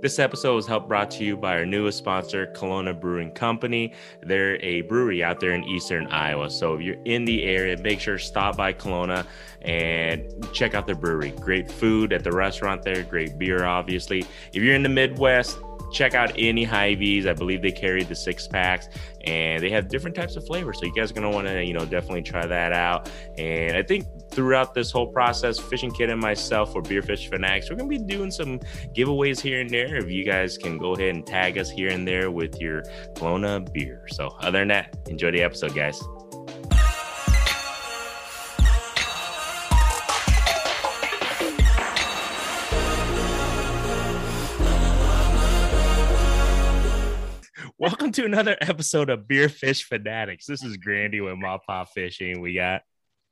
This episode was helped brought to you by our newest sponsor, Kalona Brewing Company. They're a brewery out there in eastern Iowa. So if you're in the area, make sure to stop by Kalona and check out their brewery. Great food at the restaurant there, great beer, obviously. If you're in the Midwest, check out any Hy-Vees. I believe they carry the six packs and they have different types of flavors. So you guys are gonna want to, you know, definitely try that out. And I think throughout this whole process, Fishing Kit and myself for Beer Fish Fanatics, we're gonna be doing some giveaways here and there. If you guys can go ahead and tag us here and there with your Kalona beer. So other than that, enjoy the episode, guys. Welcome to another episode of Beer Fish Fanatics. This is Grandy with MaPop Fishing. We got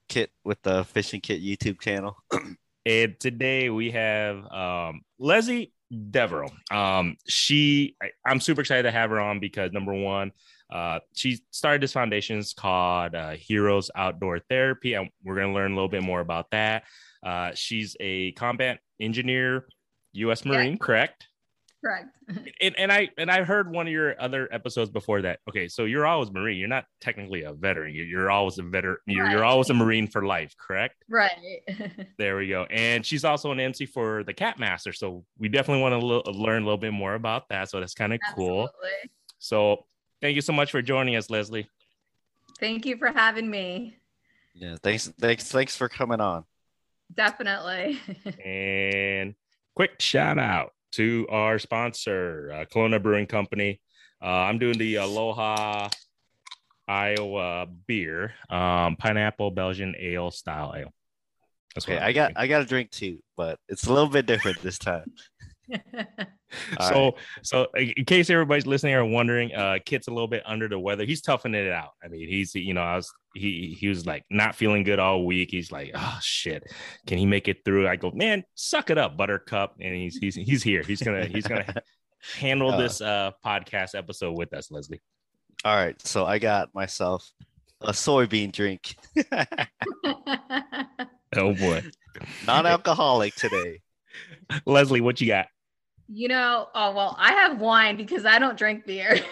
Kit with the Fishing Kit YouTube channel. and today we have um, Leslie VanDerau. Um, she, I, I'm super excited to have her on because number one, uh, she started this foundation. It's called uh, Heroes Outdoor Therapy, and we're going to learn a little bit more about that. Uh, she's a combat engineer, U.S. Marine, Yeah. correct? Correct. and, and I and I heard one of your other episodes before that. Okay, so you're always Marine. You're not technically a veteran. You're, you're always a veteran. You're, you're always a Marine for life, correct? right. There we go. And she's also an MC for the Cat Master. So we definitely want to learn a little bit more about that. So that's kind of cool. Absolutely. So thank you so much for joining us, Leslie. Thank you for having me. Yeah, thanks, thanks, thanks for coming on. Definitely. And quick shout out to our sponsor, uh, Kalona Brewing Company. Uh, I'm doing the Aloha Iowa beer, um, pineapple Belgian ale style ale. That's Okay, what I'm got. I got a drink too, but it's a little bit different this time. So so in case everybody's listening or wondering, uh, Kit's a little bit under the weather. He's toughing it out. I mean, he's you know, I was he he was like not feeling good all week. He's like, oh shit, can he make it through? I go, man, suck it up, Buttercup, and he's he's he's here. He's gonna he's gonna handle Uh, this uh podcast episode with us, Leslie. All right, so I got myself a soybean drink, Oh boy, non-alcoholic today. Leslie, what you got? You know, oh well, I have wine because I don't drink beer.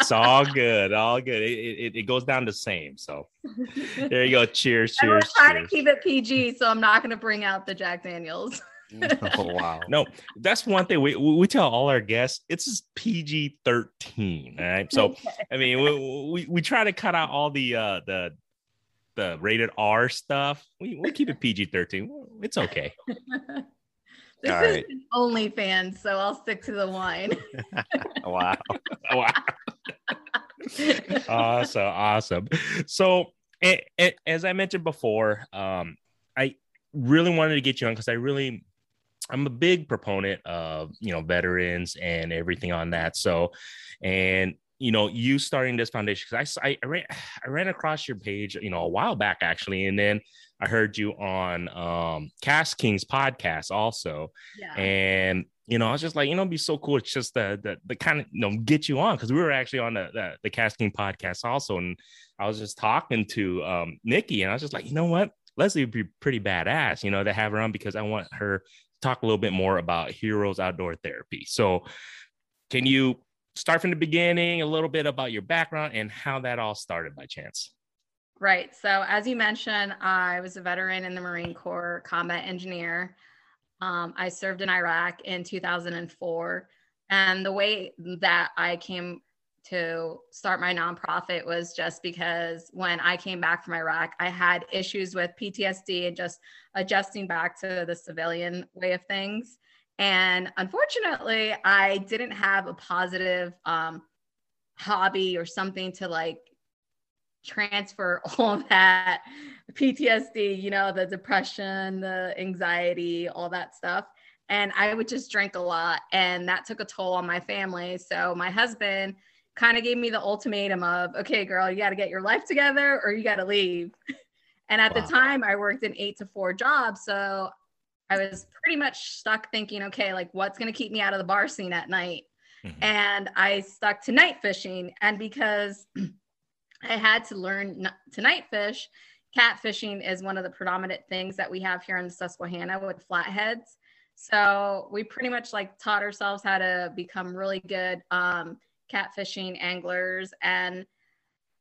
It's all good, all good. It, it, it goes down the same. So there you go. Cheers, cheers. I was cheers, trying cheers. to keep it PG, so I'm not going to bring out the Jack Daniels. oh wow. No, that's one thing we we tell all our guests. It's just PG thirteen. All right. So I mean, we, we we try to cut out all the uh the the rated R stuff. We we keep it PG thirteen. It's okay. This All is right. an OnlyFans, so I'll stick to the wine. Wow. Wow. awesome, awesome. So, a- a- as I mentioned before, um, I really wanted to get you on because I really, I'm a big proponent of you know veterans and everything on that. So, and you know, you starting this foundation because I, I ran I ran across your page, you know, a while back actually, and then I heard you on um, Cast Kings podcast also yeah. and you know, I was just like, you know, it'd be so cool. It's just the the, the kind of you know get you on because we were actually on the, the the casting podcast also, and I was just talking to um Nikki, and I was just like, you know what, Leslie would be pretty badass, you know, to have her on because I want her to talk a little bit more about Heroes Outdoor Therapy. So, can you start from the beginning, a little bit about your background and how that all started by chance? Right. So, as you mentioned, I was a veteran in the Marine Corps, combat engineer. Um, I served in Iraq in 2004. And the way that I came to start my nonprofit was just because when I came back from Iraq, I had issues with PTSD and just adjusting back to the civilian way of things. And unfortunately, I didn't have a positive um, hobby or something to like transfer all that PTSD, you know, the depression, the anxiety, all that stuff. And I would just drink a lot, and that took a toll on my family. So my husband kind of gave me the ultimatum of, okay, girl, you got to get your life together or you got to leave. And at Wow. the time, I worked an eight to four job. So I was pretty much stuck thinking, okay, like what's going to keep me out of the bar scene at night? Mhm. And I stuck to night fishing. And because I had to learn to night fish, catfishing is one of the predominant things that we have here in Susquehanna with flatheads. So we pretty much like taught ourselves how to become really good um, catfishing anglers. And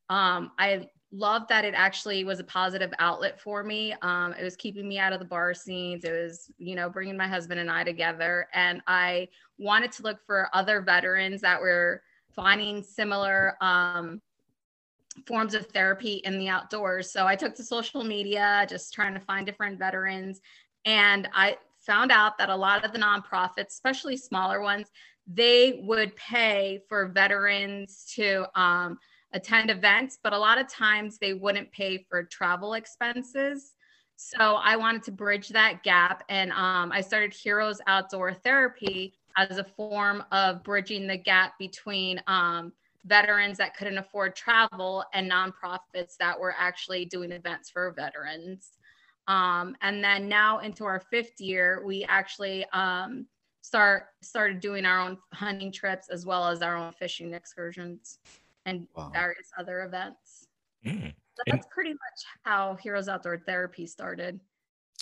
um, I loved that it actually was a positive outlet for me. Um, it was keeping me out of the bar scenes. It was, you know, bringing my husband and I together. And I wanted to look for other veterans that were finding similar um, forms of therapy in the outdoors. So I took to social media, just trying to find different veterans. And I found out that a lot of the nonprofits, especially smaller ones, they would pay for veterans to um, attend events, but a lot of times they wouldn't pay for travel expenses. So I wanted to bridge that gap. And um, I started Heroes Outdoor Therapy as a form of bridging the gap between um, veterans that couldn't afford travel and nonprofits that were actually doing events for veterans. Um, and then now into our fifth year, we actually um, start started doing our own hunting trips as well as our own fishing excursions and wow. various other events. Mm. So that's and, pretty much how Heroes Outdoor Therapy started.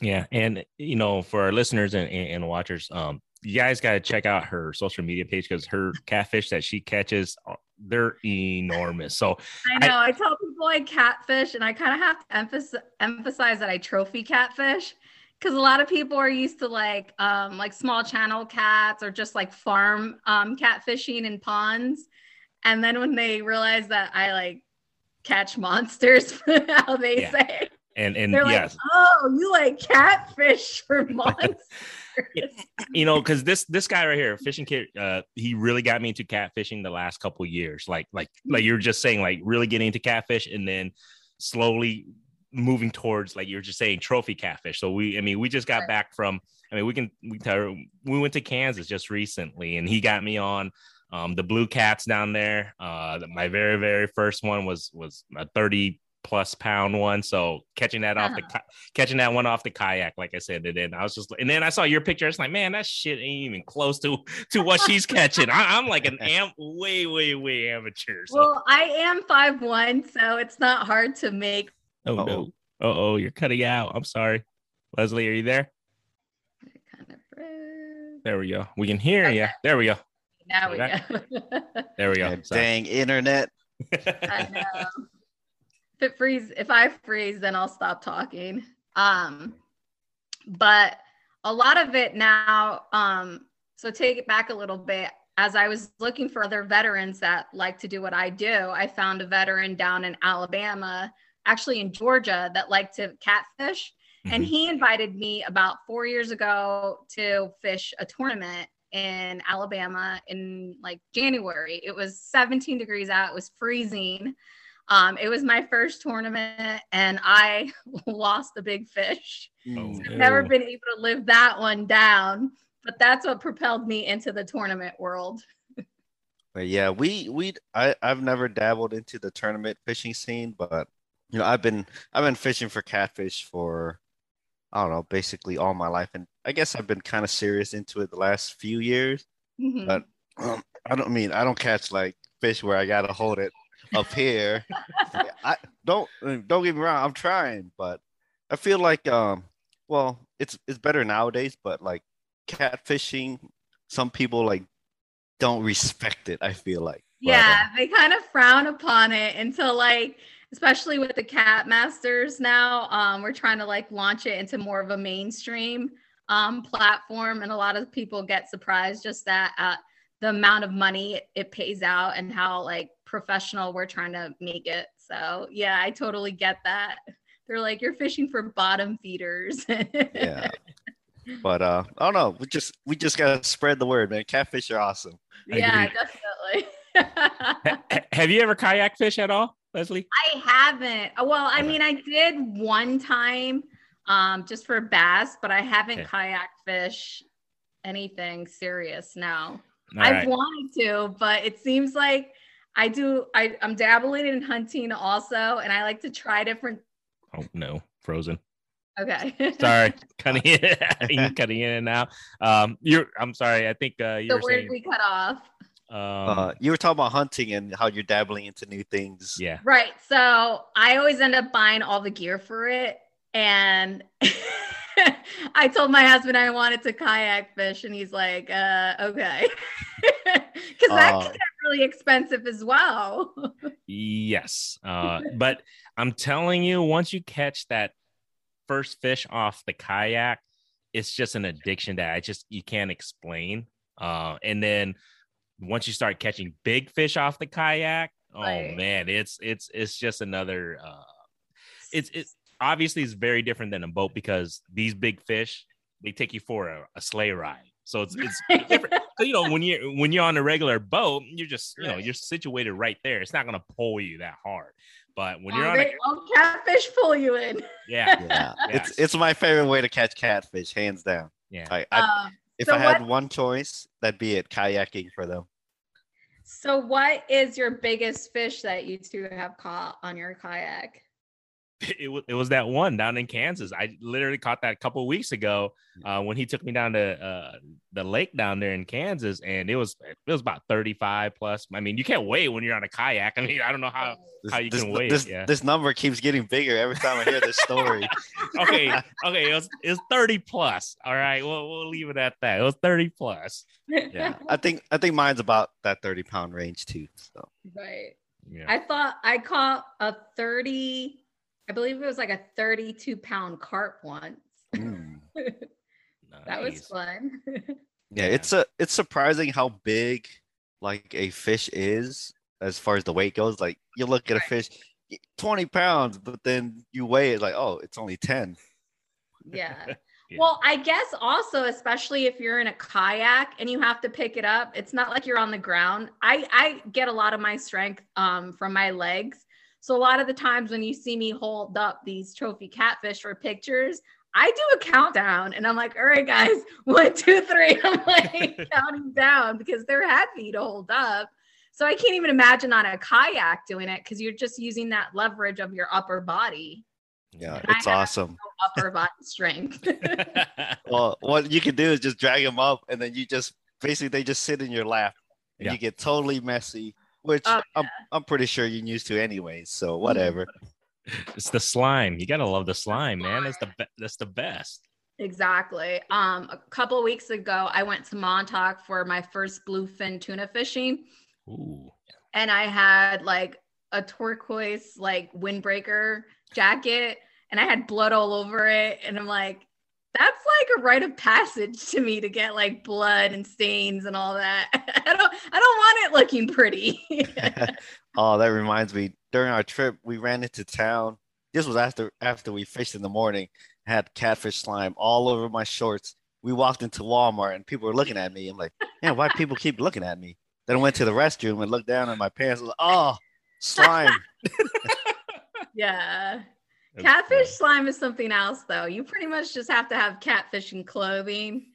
Yeah, and you know, for our listeners and, and watchers, um, you guys got to check out her social media page because her catfish that she catches uh, they're enormous. So I know I, I tell people I catfish, and I kind of have to emphasize emphasize that I trophy catfish because a lot of people are used to like um, like small channel cats or just like farm um, catfishing in ponds, and then when they realize that I like catch monsters, how they yeah. say, and and they're yes. like, oh, you like catfish for monsters. You know, because this this guy right here, Fishing Kit, uh, he really got me into catfishing the last couple years. Like like like you are just saying, like really getting into catfish, and then slowly moving towards like you're just saying trophy catfish. So we, I mean, we just got back from. I mean, we can we tell we went to Kansas just recently, and he got me on um, the blue cats down there. Uh, my very very first one was was a thirty plus pound one. So catching that uh-huh. off the uh-huh. catching that one off the kayak, like I said, and then I was just and then I saw your picture. It's like, man, that shit ain't even close to to what she's catching. I, am like an am way way way amateur. So. Well, I am five one, so it's not hard to make. Oh Uh-oh. no! Oh oh, you're cutting out. I'm sorry, Leslie. Are you there? There we go. We can hear okay. you. There we go. Now we go. there we go. Dang internet. I know if it freeze, if I freeze, then I'll stop talking. Um, but a lot of it now, um, so take it back a little bit. As I was looking for other veterans that like to do what I do, I found a veteran down in Alabama, actually in Georgia, that liked to catfish. Mm-hmm. And he invited me about four years ago to fish a tournament in Alabama in like January. It was 17 degrees out, it was freezing. Um, it was my first tournament and I lost the big fish. Oh, so I've never been able to live that one down, but that's what propelled me into the tournament world. but yeah, we we I I've never dabbled into the tournament fishing scene, but you know, I've been I've been fishing for catfish for I don't know, basically all my life and I guess I've been kind of serious into it the last few years. Mm-hmm. But um, I don't mean I don't catch like fish where I got to hold it up here. I don't don't get me wrong, I'm trying, but I feel like um well, it's it's better nowadays, but like catfishing, some people like don't respect it, I feel like. Yeah, but, um, they kind of frown upon it until like especially with the cat masters now um, we're trying to like launch it into more of a mainstream um, platform and a lot of people get surprised just that uh, the amount of money it pays out and how like professional we're trying to make it. So yeah, I totally get that. They're like, you're fishing for bottom feeders. yeah. But uh, I don't know. We just we just gotta spread the word, man. Catfish are awesome. Yeah, definitely. Have you ever kayak fish at all, Leslie? I haven't. Well, I mean, I did one time, um, just for bass, but I haven't okay. kayak fish anything serious now. All I've right. wanted to, but it seems like I do. I, I'm dabbling in hunting also, and I like to try different. Oh no, frozen. Okay. sorry, cutting in, cutting in and out. Um, you're. I'm sorry. I think uh, you so were where saying, did we cut off? Um, uh, you were talking about hunting and how you're dabbling into new things. Yeah. Right. So I always end up buying all the gear for it, and I told my husband I wanted to kayak fish, and he's like, uh, okay. Because that Oh. Really expensive as well. Yes. Uh, but I'm telling you, once you catch that first fish off the kayak, it's just an addiction that I just you can't explain. Uh, and then once you start catching big fish off the kayak, oh man, it's it's it's just another uh it's it's obviously it's very different than a boat because these big fish they take you for a, a sleigh ride. So it's it's different. So you know when you're when you're on a regular boat, you're just you know you're situated right there. It's not gonna pull you that hard. But when you're Oh, on a they- oh, catfish pull you in. yeah Yeah, it's it's my favorite way to catch catfish, hands down. yeah I, I Um, if so I had what- one choice, that'd be it, kayaking for them. so, what is your biggest fish that you two have caught on your kayak? it was it was that one down in Kansas. I literally caught that a couple weeks ago uh, when he took me down to uh, the lake down there in Kansas, and it was it was about thirty five plus. I mean, you can't weigh when you're on a kayak. I mean, I don't know how. This, How you this, can wait, this, yeah. this number keeps getting bigger every time I hear this story. Okay, okay, it was it was thirty plus. All right, we'll we'll leave it at that. It was thirty plus. yeah, I think I think mine's about that thirty pound range too. So right. Yeah. I thought I caught a 30, I believe it was like a 32 pound carp once. mm. That was fun. yeah, Yeah. it's a it's surprising how big like a fish is as far as the weight goes. Like you look at a fish, twenty pounds, but then you weigh it like, oh, it's only ten. yeah. Yeah. Well, I guess also, especially if you're in a kayak and you have to pick it up, it's not like you're on the ground. I I get a lot of my strength um, from my legs. So a lot of the times when you see me hold up these trophy catfish for pictures, I do a countdown and I'm like, all right, guys, one, two, three. I'm like counting down because they're happy to hold up. So I can't even imagine on a kayak doing it because you're just using that leverage of your upper body, Yeah, And I it's have- awesome. upper body strength. Well, what you can do is just drag them up, and then you just basically they just sit in your lap, and Yeah. you get totally messy, which Oh, I'm I'm pretty sure you're used to anyways. So whatever. it's the slime. You gotta love the slime, man. It's the be- that's the best. Exactly. Um, a couple of weeks ago, I went to Montauk for my first bluefin tuna fishing, Ooh. and I had like a turquoise like windbreaker jacket, and I had blood all over it, and I'm like, that's like a rite of passage to me to get like blood and stains and all that. I don't, I don't want it looking pretty. oh, that reminds me. During our trip, we ran into town. This was after after we fished in the morning. Had catfish slime all over my shorts. We walked into Walmart and people were looking at me. I'm like, man, why people keep looking at me? Then I went to the restroom and looked down at my pants. I was like, oh, slime. yeah. Catfish slime is something else, though. You pretty much just have to have catfishing clothing.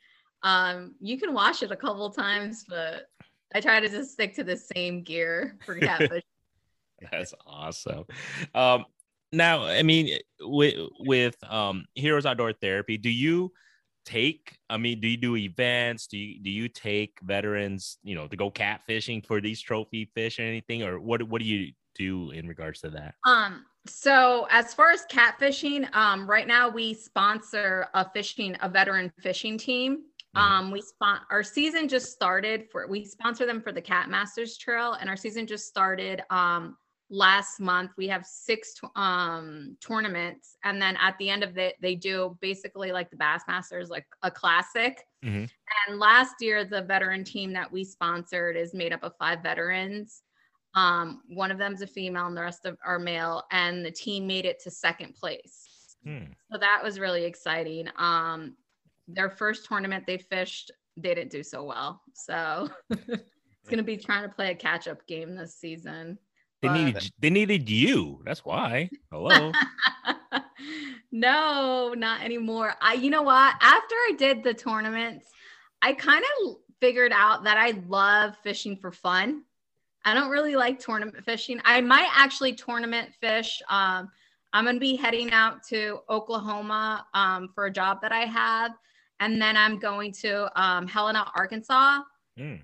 Um, you can wash it a couple times, but I try to just stick to the same gear for catfish. That's awesome. Um, now, I mean, with with um, Heroes Outdoor Therapy, do you take? I mean, do you do events? Do you do you take veterans, you know, to go catfishing for these trophy fish or anything, or what? What do you do in regards to that? um, so as far as catfishing, um, right now we sponsor a fishing, a veteran fishing team. Mhm. Um, we spon- our season just started for we sponsor them for the Cat Masters Trail, and our season just started um last month. We have six um tournaments, and then at the end of it, they do basically like the Bassmasters, like a classic. Mhm. And last year, the veteran team that we sponsored is made up of five veterans. Um, one of them's a female, and the rest of are male, and the team made it to second place. Hmm. So that was really exciting. Um, their first tournament they fished, they didn't do so well. So it's gonna be trying to play a catch up game this season. They But- needed they needed you. That's why. Hello. no, not anymore. I you know what? After I did the tournaments, I kind of figured out that I love fishing for fun. I don't really like tournament fishing. I might actually tournament fish. Um, I'm going to be heading out to Oklahoma um, for a job that I have. And then I'm going to um, Helena, Arkansas. Hmm.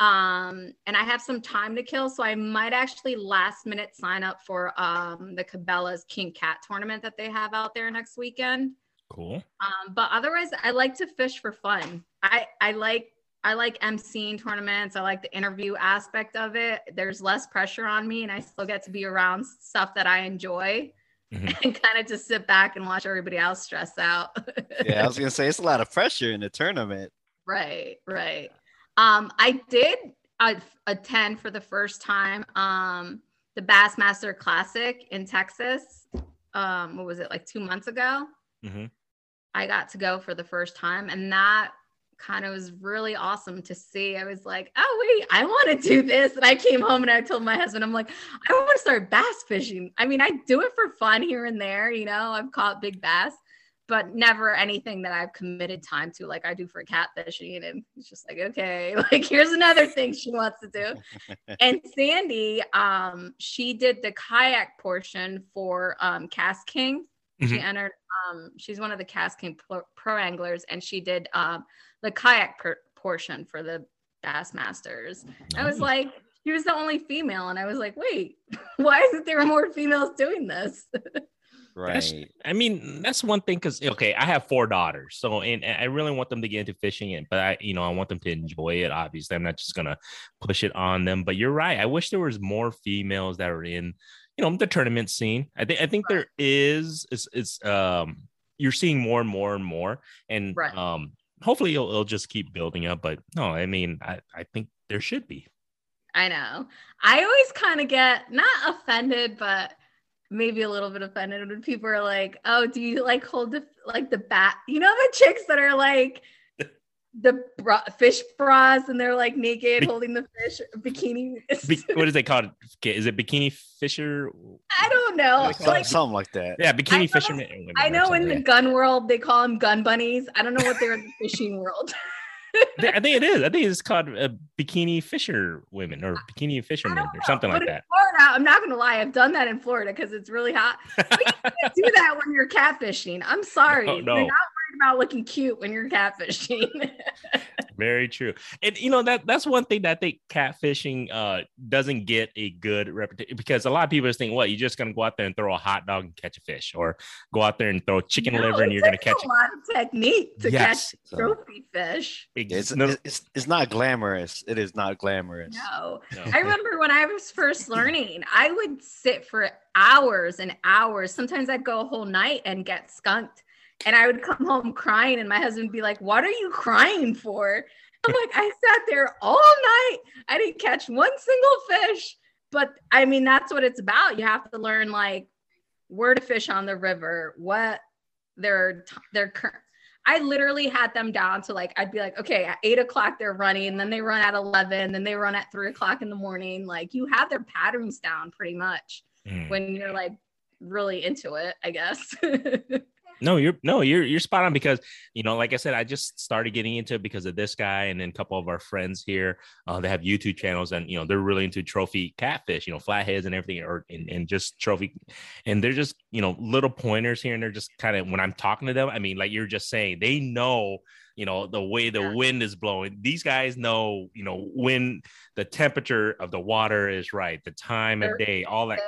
Um, and I have some time to kill. So I might actually last minute sign up for um, the Cabela's King Cat tournament that they have out there next weekend. Cool. Um, but otherwise, I like to fish for fun. I I like I like emceeing tournaments. I like the interview aspect of it. There's less pressure on me, and I still get to be around stuff that I enjoy, Mhm. and kind of just sit back and watch everybody else stress out. Yeah, I was gonna say it's a lot of pressure in the tournament. Right, right. Um, I did uh, attend for the first time um, the Bassmaster Classic in Texas. Um, what was it like two months ago? Mhm. I got to go for the first time, and that kind of was really awesome to see. I was like, oh wait, I want to do this. And I came home and I told my husband, I'm like, I want to start bass fishing. I mean, I do it for fun here and there, you know. I've caught big bass, but never anything that I've committed time to, like I do for catfishing. And it's just like, okay, like here's another thing she wants to do. and Sandy, um, she did the kayak portion for um Cast King. She Mhm. entered, um, she's one of the Cast King pro, pro anglers, and she did um the kayak per- portion for the Bass Masters. I was like, he was the only female, and I was like, wait, why isn't there more females doing this? Right. I mean, that's one thing because okay, I have four daughters, so and, and I really want them to get into fishing, and but I, you know, I want them to enjoy it. Obviously, I'm not just gonna push it on them. But you're right. I wish there was more females that are in, you know, the tournament scene. I think I think there is. it's, it's um, you're seeing more and more and more, and Right. um, hopefully it'll, it'll just keep building up. But no, I mean, I I think there should be. I know. I always kind of get not offended, but maybe a little bit offended when people are like, "Oh, do you like hold the like the bat?" You know the chicks that are like the bra- fish bras and they're like naked Bi- holding the fish bikini. Be- what is they called? Is it bikini fisher? I don't know. Like Like something like that. Yeah, I bikini know- fishermen. I know in something. the gun world they call them gun bunnies. I don't know what they're in the fishing world. I think- it is. I think it's called uh, bikini fisher women or bikini fishermen or something But like that. Florida, I'm not gonna lie, I've done that in Florida because it's really hot. do that when you're catfishing. I'm sorry. Oh, no. You're not worried about looking cute when you're catfishing. Very true. And you know that that's one thing that I think catfishing uh doesn't get a good reputation because a lot of people just think, what you're just gonna go out there and throw a hot dog and catch a fish, or go out there and throw chicken No, liver and you're gonna catch a lot of technique to Yes. catch trophy fish. It's, No, it's it's not glamorous. It is not glamorous. No. no. I remember when I was first learning, I would sit for hours and hours. Sometimes I'd go a whole night and get skunked. And I would come home crying, and my husband would be like, What are you crying for? I'm like, I sat there all night. I didn't catch one single fish. But I mean, that's what it's about. You have to learn like where to fish on the river, what their their current. I literally had them down to like I'd be like, okay, at eight o'clock they're running, and then they run at eleven, then they run at three o'clock in the morning. Like you have their patterns down pretty much Mm. when you're like really into it, I guess. No, you're no, you're you're spot on because you know, like I said, I just started getting into it because of this guy and then a couple of our friends here. Uh, they have YouTube channels and you know they're really into trophy catfish, you know, flatheads and everything, or and, and just trophy, and they're just you know little pointers here and they're just kind of when I'm talking to them, I mean, like you're just saying, they know you know the way the Yeah. wind is blowing. These guys know you know when the temperature of the water is right, the time of day, all that.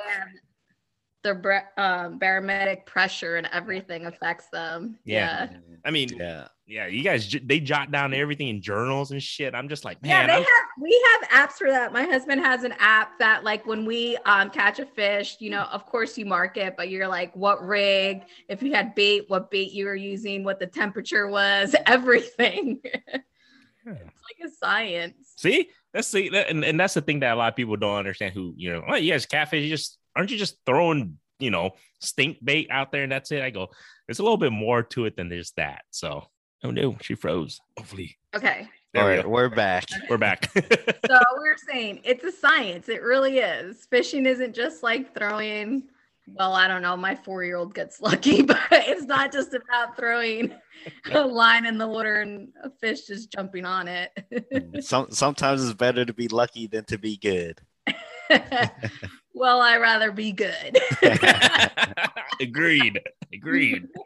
And the bar- um, barometric pressure and everything affects them. Yeah. Yeah. I mean, Yeah. Yeah, you guys they jot down everything in journals and shit. I'm just like, Yeah, man, they have we have apps for that. My husband has an app that like when we um catch a fish, you know, of course you mark it, but you're like what rig, if you had bait, what bait you were using, what the temperature was, everything. it's like a science. see, that's see, that, and, and that's the thing that a lot of people don't understand. Who you know, oh, you guys catfish, you just aren't you just throwing you know stink bait out there and that's it? I go, there's a little bit more to it than just that. So, oh no, she froze. Hopefully, Okay. there All we we're back. We're back. So we're saying it's a science. It really is. Fishing isn't just like throwing. Well, I don't know. My four year old gets lucky, but it's not just about throwing a line in the water and a fish just jumping on it. Some sometimes it's better to be lucky than to be good. Well, I rather be good. Agreed. Agreed.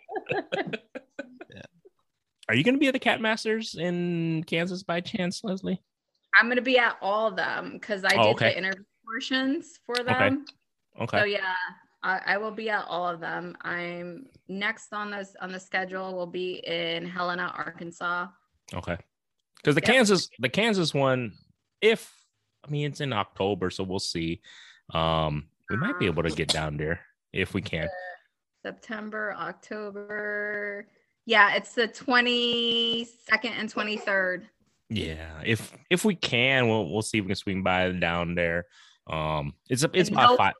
Are you going to be at the Cat Masters in Kansas by chance, Leslie? I'm gonna be at all of them because I Oh, did okay. the interview portions for them. Okay. So yeah, I, I will be at all of them. I'm next on this on the schedule will be in Helena, Arkansas. Okay. Because the Yep. Kansas, the Kansas one, if I mean it's in October, so we'll see. Um, we might be able to get down there if we can. September, October. Yeah, it's the 22nd and 23rd. Yeah, if if we can, we'll we'll see if we can swing by down there. Um, it's a, it's about Mil- five.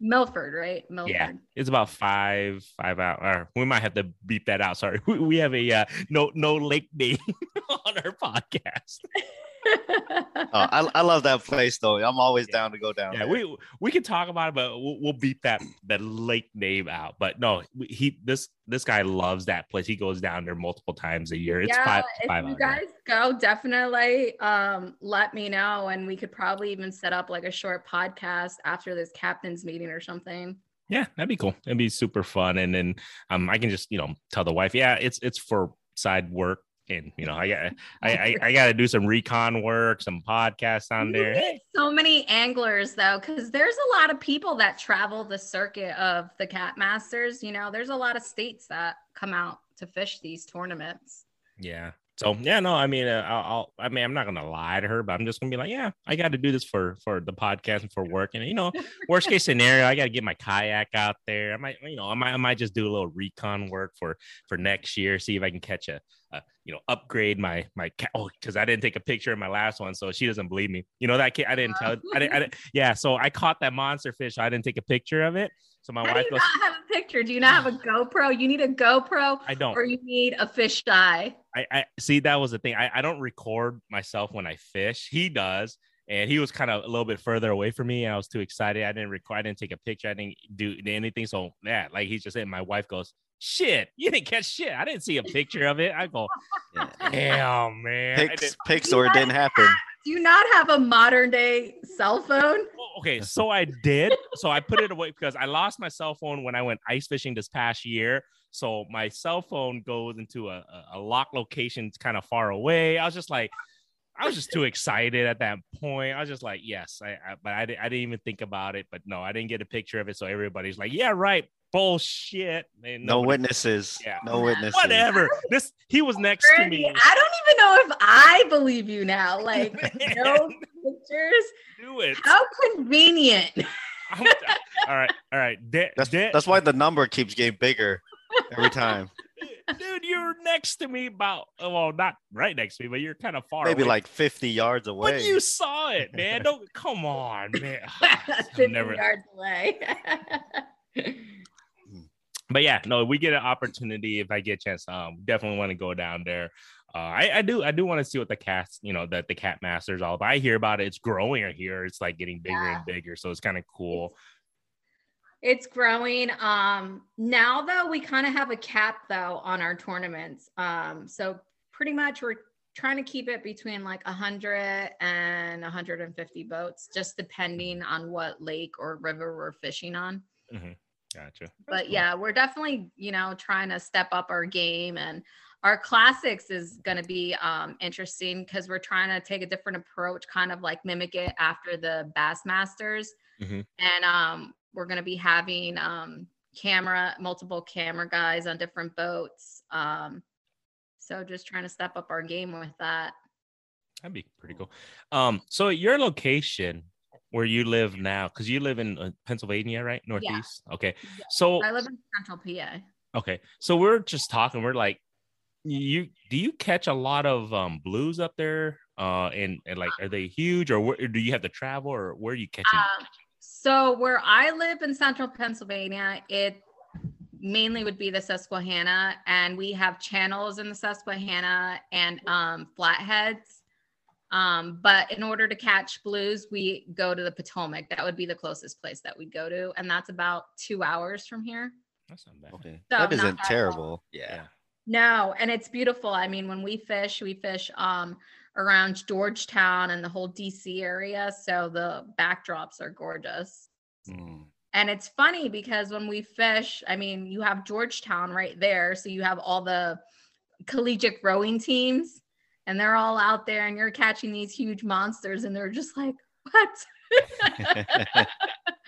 Milford, right? Milford. Yeah, it's about five five. Or we might have to beep that out. Sorry, we, we have a uh, no no lake name on our podcast. Oh, I, I love that place though. I'm always Yeah. down to go down. Yeah, there. we we can talk about it, but we'll, we'll beat that that lake name out. But no, he this this guy loves that place. He goes down there multiple times a year. It's yeah, five if five you guys go, definitely um, let me know, and we could probably even set up like a short podcast after this captain's meeting or something. Yeah, that'd be cool. It'd be super fun, and then um, I can just you know tell the wife, yeah, it's it's for side work, and you know I got I I, I got to do some recon work, some podcasts on there. So many anglers though, because there's a lot of people that travel the circuit of the Cat Masters. You know, there's a lot of states that come out to fish these tournaments. Yeah. So yeah, no, I mean, uh, I'll, I'll, I mean, I'm not gonna lie to her, but I'm just gonna be like, yeah, I got to do this for for the podcast and for work, and you know, worst case scenario, I got to get my kayak out there. I might, you know, I might, I might just do a little recon work for for next year, see if I can catch a, a you know, upgrade my my cat. Oh, because I didn't take a picture of my last one, so she doesn't believe me. You know that kid, I didn't tell. I didn't, I didn't. Yeah, so I caught that monster fish. I didn't take a picture of it. So my How do wife you goes, not have a picture? Do you not have a GoPro? You need a GoPro I don't. or you need a fish eye. I, I see that was the thing. I, I don't record myself when I fish. He does. And he was kind of a little bit further away from me. And I was too excited. I didn't record, I didn't take a picture. I didn't do anything. So yeah, like he's just saying, my wife goes, Shit, you didn't catch shit. I didn't see a picture of it. I go, Yeah. Damn, man. I Pics, didn't- pics, or it didn't happen. Do you not have a modern day cell phone? Well, okay, so I did. So I put it away because I lost my cell phone when I went ice fishing this past year. So my cell phone goes into a, a, a lock location kind of far away. I was just like, I was just too excited at that point. I was just like, yes, I, I but I, I didn't even think about it. But no, I didn't get a picture of it. So everybody's like, yeah, right, bullshit. And No nobody- witnesses. Yeah. No witnesses. Whatever. This he was next to me. I don't even know if I believe you now. Like, no pictures. do it. How convenient. All right, all right. Da- That's, da- that's why the number keeps getting bigger every time. dude, you're next to me about well, not right next to me, but you're kind of far. Maybe away. like 50 yards away. But you saw it, man. Don't come on, man. Ah, I'm 50 never- yards away. But yeah, no, we get an opportunity if I get a chance. Um, definitely want to go down there. Uh, I, I do, I do want to see what the cats, you know, that the cat masters all. But I hear about it. It's growing here. It's like getting bigger Yeah. and bigger. So it's kind of cool. It's growing. Um, now though, we kind of have a cap though on our tournaments. Um, so pretty much we're trying to keep it between like 100 and 150 boats, just depending on what lake or river we're fishing on. Gotcha. But yeah, we're definitely, you know, trying to step up our game and our classics is going to be um, interesting because we're trying to take a different approach, kind of like mimic it after the Bassmasters. Mhm. And um, we're going to be having um, camera, multiple camera guys on different boats. Um, so just trying to step up our game with that. That'd be pretty cool. Um, so your location where you live now, because you live in uh, Pennsylvania, right? Northeast. Okay. Yeah. So I live in Central PA. okay, so we're just talking. We're like, you do you catch a lot of um blues up there? Uh, and and like, are they huge, or where, do you have to travel, or where are you catching? Um, so where I live in central Pennsylvania, it mainly would be the Susquehanna, and we have channels in the Susquehanna and um, flatheads. Um, but in order to catch blues, we go to the Potomac. That would be the closest place that we go to, and that's about two hours from here. That's not bad. Okay. So that not isn't terrible. Yeah. Yeah. No, and it's beautiful. I mean, when we fish, we fish um around Georgetown and the whole DC area, so the backdrops are gorgeous. Mm. And it's funny because when we fish, I mean, you have Georgetown right there. So you have all the collegiate rowing teams, and they're all out there, and you're catching these huge monsters, and they're just like, what?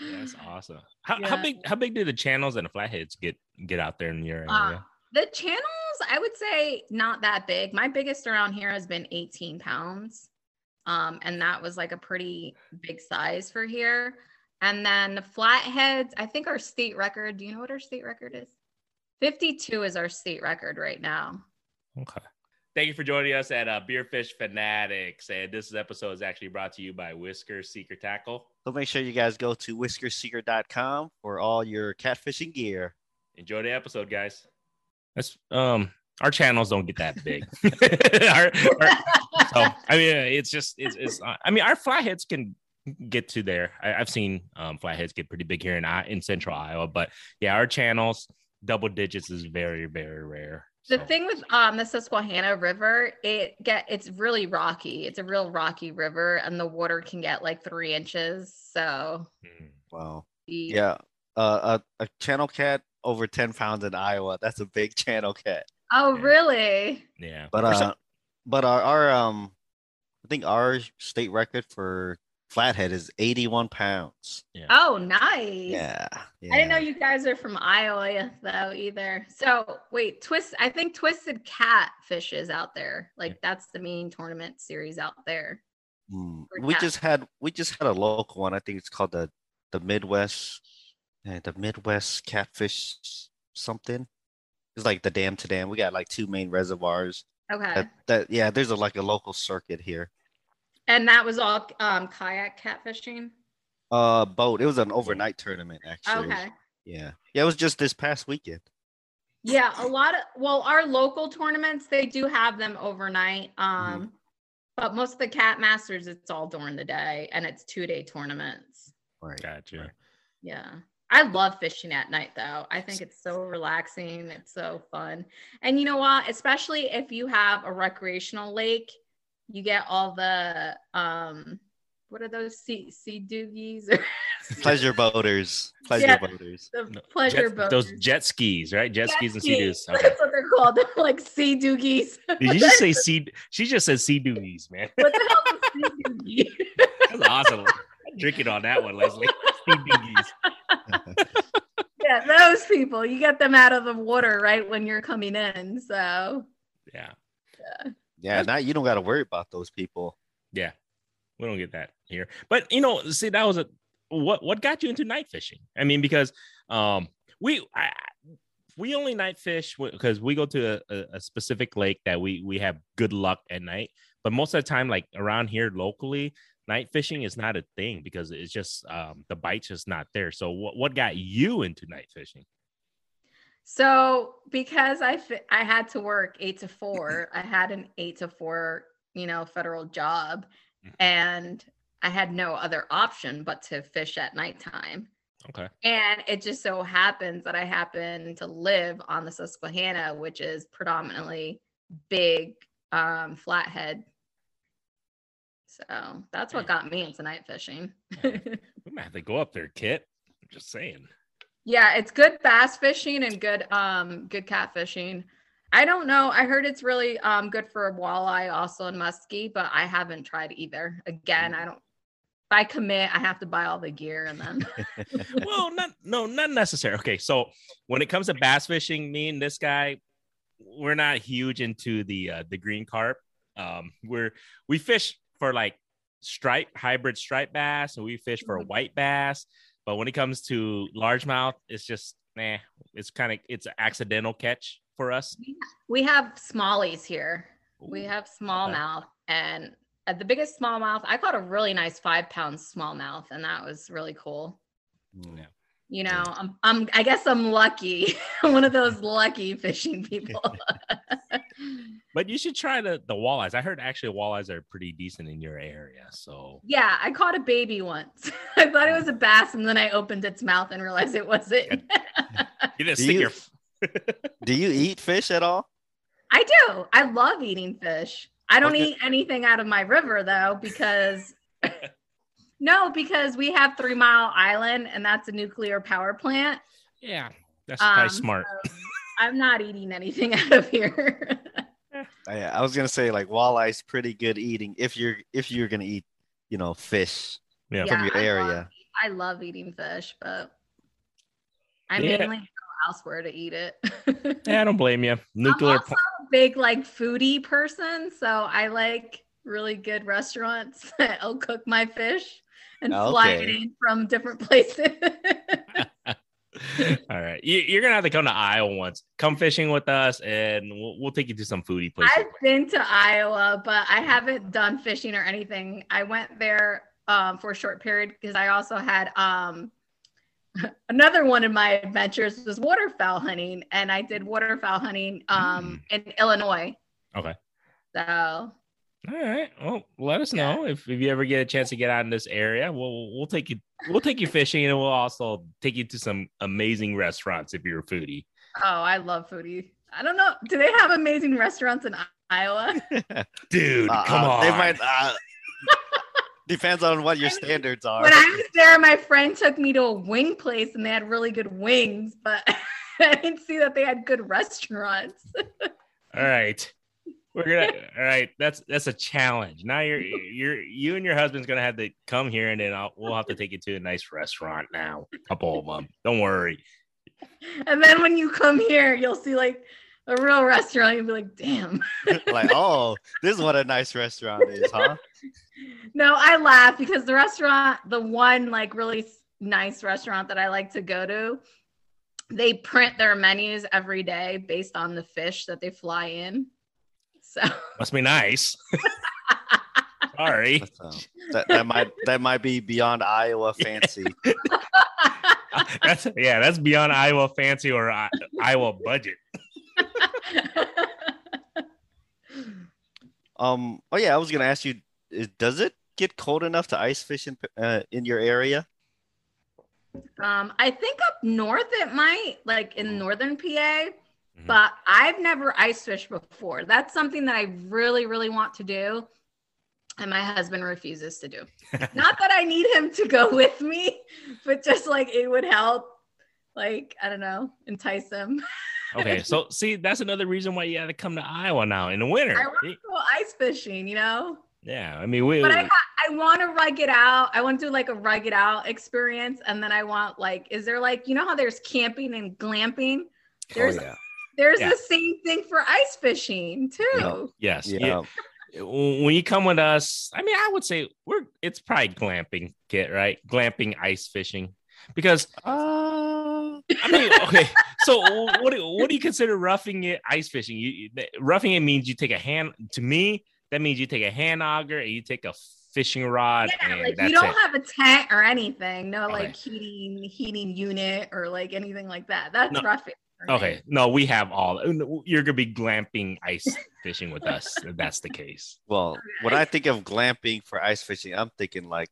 That's awesome. How, how big how big do the channels and the flatheads get get out there in your area? Uh, the channels, I would say, not that big. My biggest around here has been 18 pounds. Um, and that was like a pretty big size for here. And then the flatheads, I think our state record, do you know what our state record is? 52 is our state record right now. Okay. Thank you for joining us at uh, Beerfish Fanatics. And this episode is actually brought to you by Whisker Seeker Tackle. So make sure you guys go to whiskerseeker.com for all your catfishing gear. Enjoy the episode, guys. That's um our channels don't get that big. Our- our- so I mean, uh, it's just it's, it's uh, I mean, our flatheads can get to there. I, I've seen um, flatheads get pretty big here in I- in Central Iowa, but yeah, our channels double digits is very very rare. The So, thing with um the Susquehanna River, it get it's really rocky. It's a real rocky river, and the water can get like three inches. So mm, Wow. the- Yeah. Uh, a, a channel cat over 10 pounds in Iowa. That's a big channel cat. Oh, Yeah. really? yeah, But For some- uh, but our, our um, I think our state record for flathead is 81 pounds. Oh, nice. Yeah. I didn't know you guys are from Iowa though either. So wait, twist. I think Twisted Catfish is out there. Like that's the main tournament series out there. Mm, We just had we just had a local one. I think it's called the the Midwest, eh, the Midwest Catfish something. It's like the dam to dam. We got like two main reservoirs. Okay. That, that yeah, there's a like a local circuit here. And that was all um kayak catfishing. Uh, boat. It was an overnight tournament actually. Okay. Yeah, yeah. It was just this past weekend. Yeah, a lot of well, our local tournaments they do have them overnight. Mm-hmm. Um, but most of the cat masters it's all during the day and it's two day tournaments. Right. gotcha. Yeah. I love fishing at night though. I think it's so relaxing. It's so fun. And you know what? Especially if you have a recreational lake, you get all the um what are those sea sea doogies or Pleasure boaters. Pleasure Yeah. boaters. the No, pleasure Jet- boats. those jet skis, right? Jet, skis and sea doos. skis. Okay. That's what they're called. They're like sea doogies. Did you just say sea? She just said sea doogies, man. what the hell is sea doogie? That's awesome. Drinking on that one, Leslie. Sea doogies. yeah, those people. You get them out of the water right when you're coming in. So Yeah, Yeah, now you don't got to worry about those people. yeah. We don't get that here, but you know, see, that was a what. What got you into night fishing? I mean, because um, we I, we only night fish because we go to a, a, a specific lake that we we have good luck at night. But most of the time, like around here locally, night fishing is not a thing because it's just um, the bite's just not there. So, what what got you into night fishing? So because I I had to work eight to four, I had an eight to four, you know, federal job, Mhm. and I had no other option but to fish at nighttime. Okay. And it just so happens that I happen to live on the Susquehanna, which is predominantly big um, flathead. So that's what got me into night fishing. We might have to go up there, Kit. I'm just saying. Yeah, it's good bass fishing and good um good cat fishing. I don't know. I heard it's really um good for walleye also and muskie, but I haven't tried either. Again, I don't if I commit, I have to buy all the gear and then well, not no, not necessary. Okay, so when it comes to bass fishing, me and this guy, we're not huge into the uh, the green carp. Um, we're we fish for like stripe hybrid striped bass, and we fish for a Mhm. white bass. But when it comes to largemouth, it's just nah. It's kind of it's an accidental catch for us. we have smallies here. We have smallmouth and uh, the biggest smallmouth. I caught a really nice five pound smallmouth, and that was really cool. Yeah. You know, I'm, I'm I guess I'm lucky. I'm one of those lucky fishing people. But you should try the the walleyes. I heard actually walleyes are pretty decent in your area. So Yeah, I caught a baby once. I thought it was a bass, and then I opened its mouth and realized it wasn't. you didn't Do stick you- your Do you eat fish at all? I do. I love eating fish. I don't Okay. eat anything out of my river though, because no, because we have Three Mile Island, and that's a nuclear power plant. yeah. That's probably Um, smart. so I'm not eating anything out of here. Oh, I, I was gonna say like walleye's pretty good eating if you're if you're gonna eat, you know, fish. Yeah. from your I area. Love, I love eating fish, but I Yeah. mainly go elsewhere to eat it. Yeah, I don't blame you. Nuclear. I'm also a big like foodie person, so I like really good restaurants that'll cook my fish and fly it in from different places. All right, you, you're gonna have to come to Iowa once. Come fishing with us, and we'll, we'll take you to some foodie places. I've been to Iowa, but I haven't done fishing or anything. I went there um, for a short period because I also had um, another one of my adventures was waterfowl hunting, and I did waterfowl hunting um, in Illinois. Okay. So All right. Well, let us Yeah. know if, if you ever get a chance to get out in this area. We'll we'll take you we'll take you fishing, and we'll also take you to some amazing restaurants if you're a foodie. Oh, I love foodie. I don't know. Do they have amazing restaurants in Iowa? Dude, Uh, come uh, on. They might. Uh, depends on what your standards are. when I was there, my friend took me to a wing place and they had really good wings, but I didn't see that they had good restaurants. All right. We're gonna all right. That's that's a challenge. Now you're you're you and your husband's gonna have to come here, and then I'll, we'll have to take you to a nice restaurant now. A couple of them. Don't worry. And then when you come here, you'll see like a real restaurant. You'll be like, damn. like, oh, this is what a nice restaurant is, huh? No, I laugh because the restaurant, the one like really nice restaurant that I like to go to, they print their menus every day based on the fish that they fly in. So Must be nice. Sorry. Uh, that, that might that might be beyond Iowa fancy. That's yeah. That's beyond Iowa fancy or I, Iowa budget. Um. Oh yeah, I was gonna ask you. Is, does it get cold enough to ice fish in uh, in your area? um, I think up north it might, like in northern PA, Mhm. but I've never ice fished before. That's something that I really, really want to do. And my husband refuses to do. Not that I need him to go with me, but just like it would help, like, I don't know, entice him. Okay, so see, that's another reason why you got to come to Iowa now in the winter. I want to go ice fishing, you know? Yeah, I mean, we. But I, I want to rug it out. I want to do like a rug it out experience. And then I want like, is there like, you know how there's camping and glamping? There's oh yeah. There's Yeah. the same thing for ice fishing too. Yeah. yes. Yeah. you- when you come with us, I mean, I would say we're. It's probably glamping, kit, right? Glamping ice fishing, because Uh, I mean, okay. So what do, what do you consider roughing it ice fishing? You you- roughing it means you take a hand. To me, that means you take a hand auger and you take a fishing rod, Yeah, and like that's you don't it. have a tent or anything. No Okay. like heating heating unit or like anything like that. That's No. roughing. For. Okay, no, we have all. Uh, you're gonna be glamping ice fishing with us. if that's the case. well, when I think of glamping for ice fishing, I'm thinking like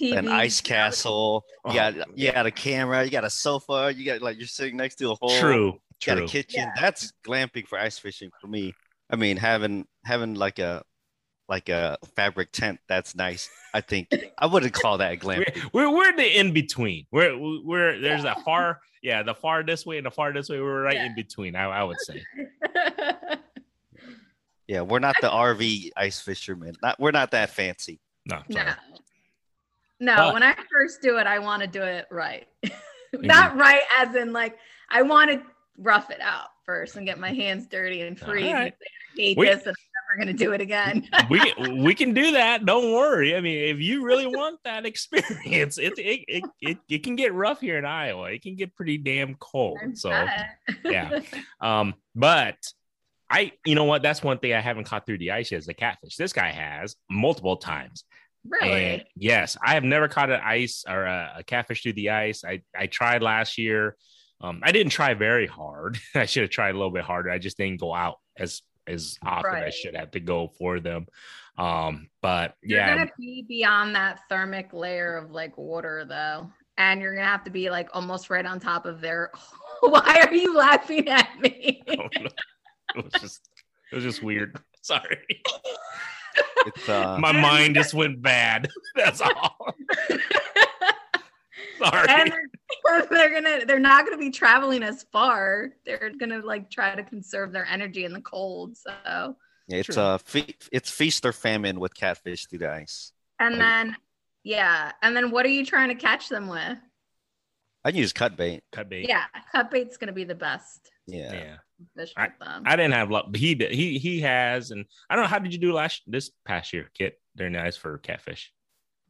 an ice castle. You Oh. got you got a camera. You got a sofa. You got like you're sitting next to a hole. True, You got a kitchen. Yeah. That's glamping for ice fishing for me. I mean, having having like a like a fabric tent. That's nice. I think I wouldn't call that We're, we're we're the in between. We're we're there's a far yeah the far this way and the far this way. We're right Yeah. in between. I, I would say. Yeah, we're not the RV ice fishermen. Not we're not that fancy. No, no. sorry. No, But- when I first do it, I want to do it right. Not right as in like I want to rough it out first and get my hands dirty and freeze and say, I hate We- this and I'm never gonna do it again. we can- we can do that. Don't worry. I mean, if you really want that experience, it it, it it it can get rough here in Iowa. It can get pretty damn cold. I So yeah. um, but I, you know what? That's one thing I haven't caught through the ice yet is the catfish. This guy has multiple times. really? And yes, I have never caught an ice or a, a catfish through the ice. I, I tried last year. Um, I didn't try very hard. I should have tried a little bit harder. I just didn't go out as as often I Right. should have to go for them. Um, but You're yeah, gonna be beyond that thermic layer of like water though. And you're gonna have to be like almost right on top of their why are you laughing at me? I don't it was just it was just weird. Sorry, It's uh my mind just went bad. That's all. Sorry. and they're, they're gonna they're not gonna be traveling as far. They're gonna like try to conserve their energy in the cold. So it's True. uh fe- it's feast or famine with catfish through the ice. and Like- then Yeah. And then what are you trying to catch them with? I can use cut bait. Cut bait. Yeah, cut bait's gonna be the best Yeah. Yeah. fish I- with them. I didn't have luck, but he did. He he has, and I don't know how did you do last this past year, Kit? They're nice for catfish.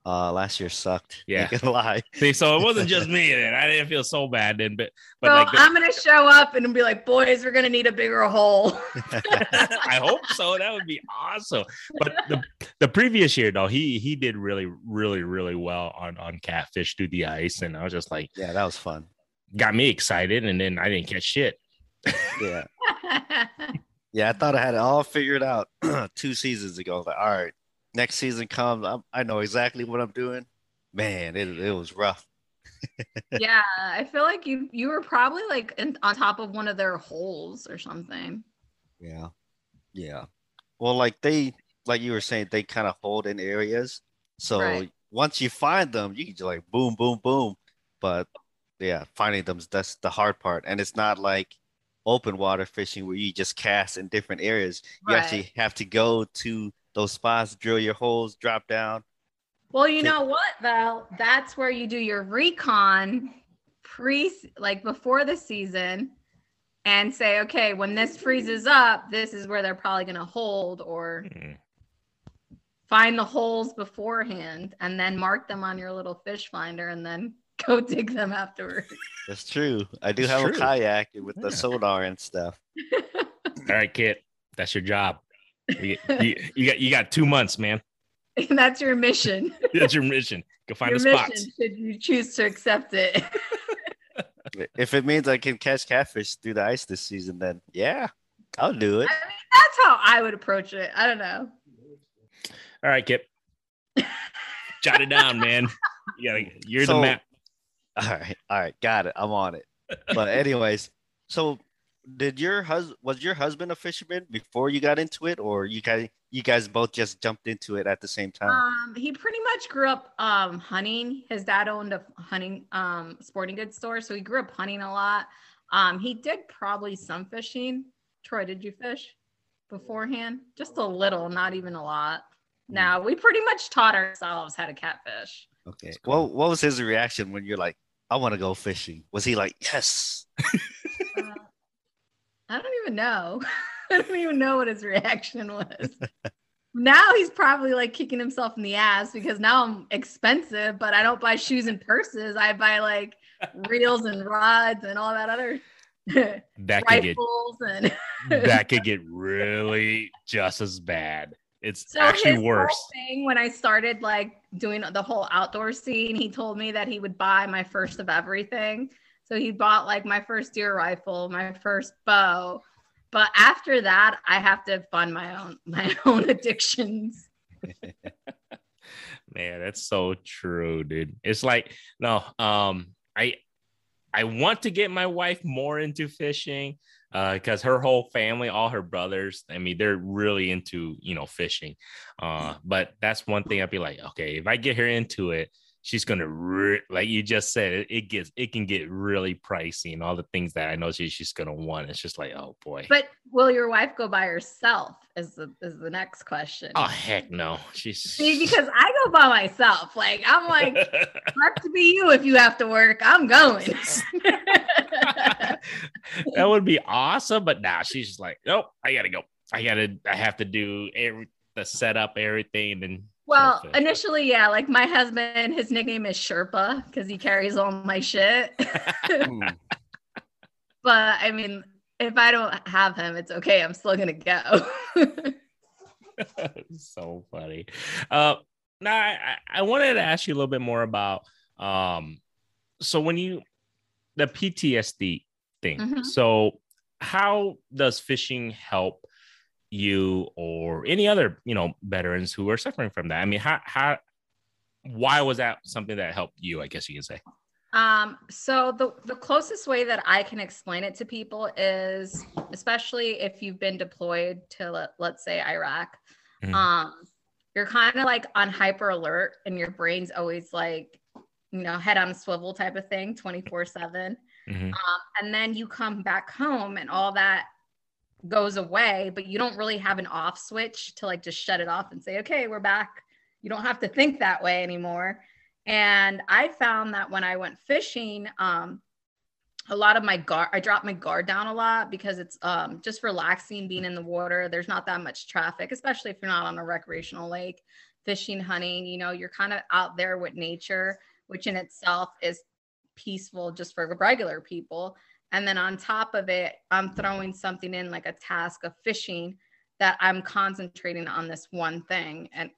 Uh, last year sucked. Yeah. Ain't gonna lie. See, so it wasn't just me. Then I didn't feel so bad then, but but so like the- I'm gonna show up and be like, boys, we're gonna need a bigger hole. I hope so. That would be awesome. But the the previous year though, he he did really really really well on on catfish through the ice, and I was just like, Yeah, that was fun. got me excited, and then I didn't catch shit. Yeah. Yeah, I thought I had it all figured out two seasons ago. Like, all right, next season comes, I'm, I know exactly what I'm doing. Man, it, it was rough. yeah, I feel like you you were probably like in, on top of one of their holes or something. Yeah, yeah. Well, like they, like you were saying, they kind of hold in areas. So Right. once you find them, you can just like boom, boom, boom. But yeah, finding them that's the hard part, and it's not like open water fishing where you just cast in different areas. You Right. actually have to go to those spots, drill your holes, drop down. Well, you know what, Val? That's where you do your recon pre like before the season and say, okay, when this freezes up, this is where they're probably gonna hold or Mm. find the holes beforehand and then mark them on your little fish finder and then go dig them afterwards. That's true. I do That's have true. a kayak with the Yeah. sonar and stuff. All right, Kit, that's your job. You, you, you got you got two months, man. That's your mission. That's your mission. Go find your the spots. should you choose to accept it. If it means I can catch catfish through the ice this season, then yeah, I'll do it. I it. mean, that's how I would approach it. I don't know. All right, Kit. Jot it down, man. You gotta, you're So- the map. All right, all right, got it. I'm on it. But anyways, so did your hus was your husband a fisherman before you got into it, or you guys you guys both just jumped into it at the same time? Um, he pretty much grew up um hunting. His dad owned a hunting um sporting goods store, so he grew up hunting a lot. Um, he did probably some fishing. Troy, did you fish beforehand? Just a little, not even a lot. No, we pretty much taught ourselves how to catfish. Okay. That's Well, what was his reaction when you're like, I want to go fishing? Was he like, yes? Uh, I don't even know. I don't even know what his reaction was. now he's probably like kicking himself in the ass because now I'm expensive, but I don't buy shoes and purses. I buy like reels and rods and all that other That could get rifles and that could get really just as bad. It's so actually his worse. Thing when I started like doing the whole outdoor scene, he told me that he would buy my first of everything. So he bought like my first deer rifle, my first bow. But after that, I have to fund my own my own addictions. Man, that's so true, dude. It's like no, um, I I want to get my wife more into fishing uh because her whole family, all her brothers, I mean, they're really into you know fishing. Uh, but that's one thing I'd be like, okay, if I get her into it, she's gonna re- like you just said, it, it gets it can get really pricey and all the things that I know she, she's gonna want. It's just like, oh boy. But will your wife go by herself? Is the is the next question. oh heck no. She's See, because I go by myself. Like I'm like, luck to be you if you have to work. I'm going. that would be awesome. But now she's just like, nope, I gotta go. I gotta, I have to do every the setup, everything, and Well, initially, yeah, like my husband, his nickname is Sherpa because he carries all my shit. Hmm. but I mean, if I don't have him, it's okay. I'm still gonna go. so funny. Uh, now I, I wanted to ask you a little bit more about um, so when you the PTSD thing. Mhm. So how does fishing help you or any other you know veterans who are suffering from that? I mean, how how why was that something that helped you? I guess you can say. Um, so the the closest way that I can explain it to people is, especially if you've been deployed to let, let's say Iraq, Mhm. um, you're kind of like on hyper alert, and your brain's always like, you know, head on a swivel type of thing, twenty four seven. Mhm. Um, and then you come back home, and all that goes away, but you don't really have an off switch to like just shut it off and say, okay, we're back you don't have to think that way anymore. And I found that when I went fishing, um, a lot of my guard, I dropped my guard down a lot because it's um, just relaxing being in the water. There's not that much traffic, especially if you're not on a recreational lake, fishing, hunting. You know, you're kind of out there with nature, which in itself is peaceful just for regular people. And then on top of it, I'm throwing something in like a task of fishing that I'm concentrating on this one thing. And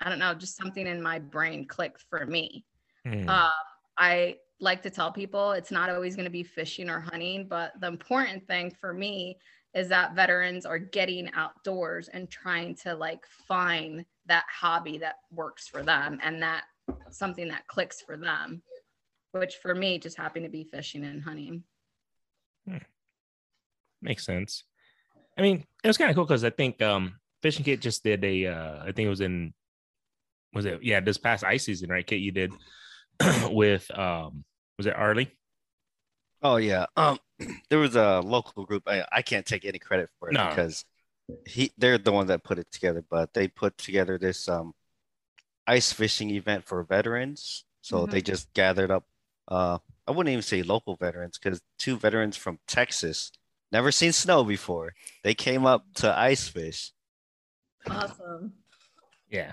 I don't know, just something in my brain clicked for me. Mm. Uh, I like to tell people it's not always going to be fishing or hunting, but the important thing for me is that veterans are getting outdoors and trying to like find that hobby that works for them and that something that clicks for them, which for me just happened to be fishing and hunting. Hmm. Makes sense. I mean, it was kind of cool because I think um Fishing Kit just did a uh I think it was in was it yeah this past ice season right kit you did with um was it arlie oh yeah um there was a local group i, I can't take any credit for it no. because he they're the ones that put it together but they put together this um ice fishing event for veterans so mm-hmm. they just gathered up uh i wouldn't even say local veterans because two veterans from texas never seen snow before. They came up to ice fish. Awesome. Yeah.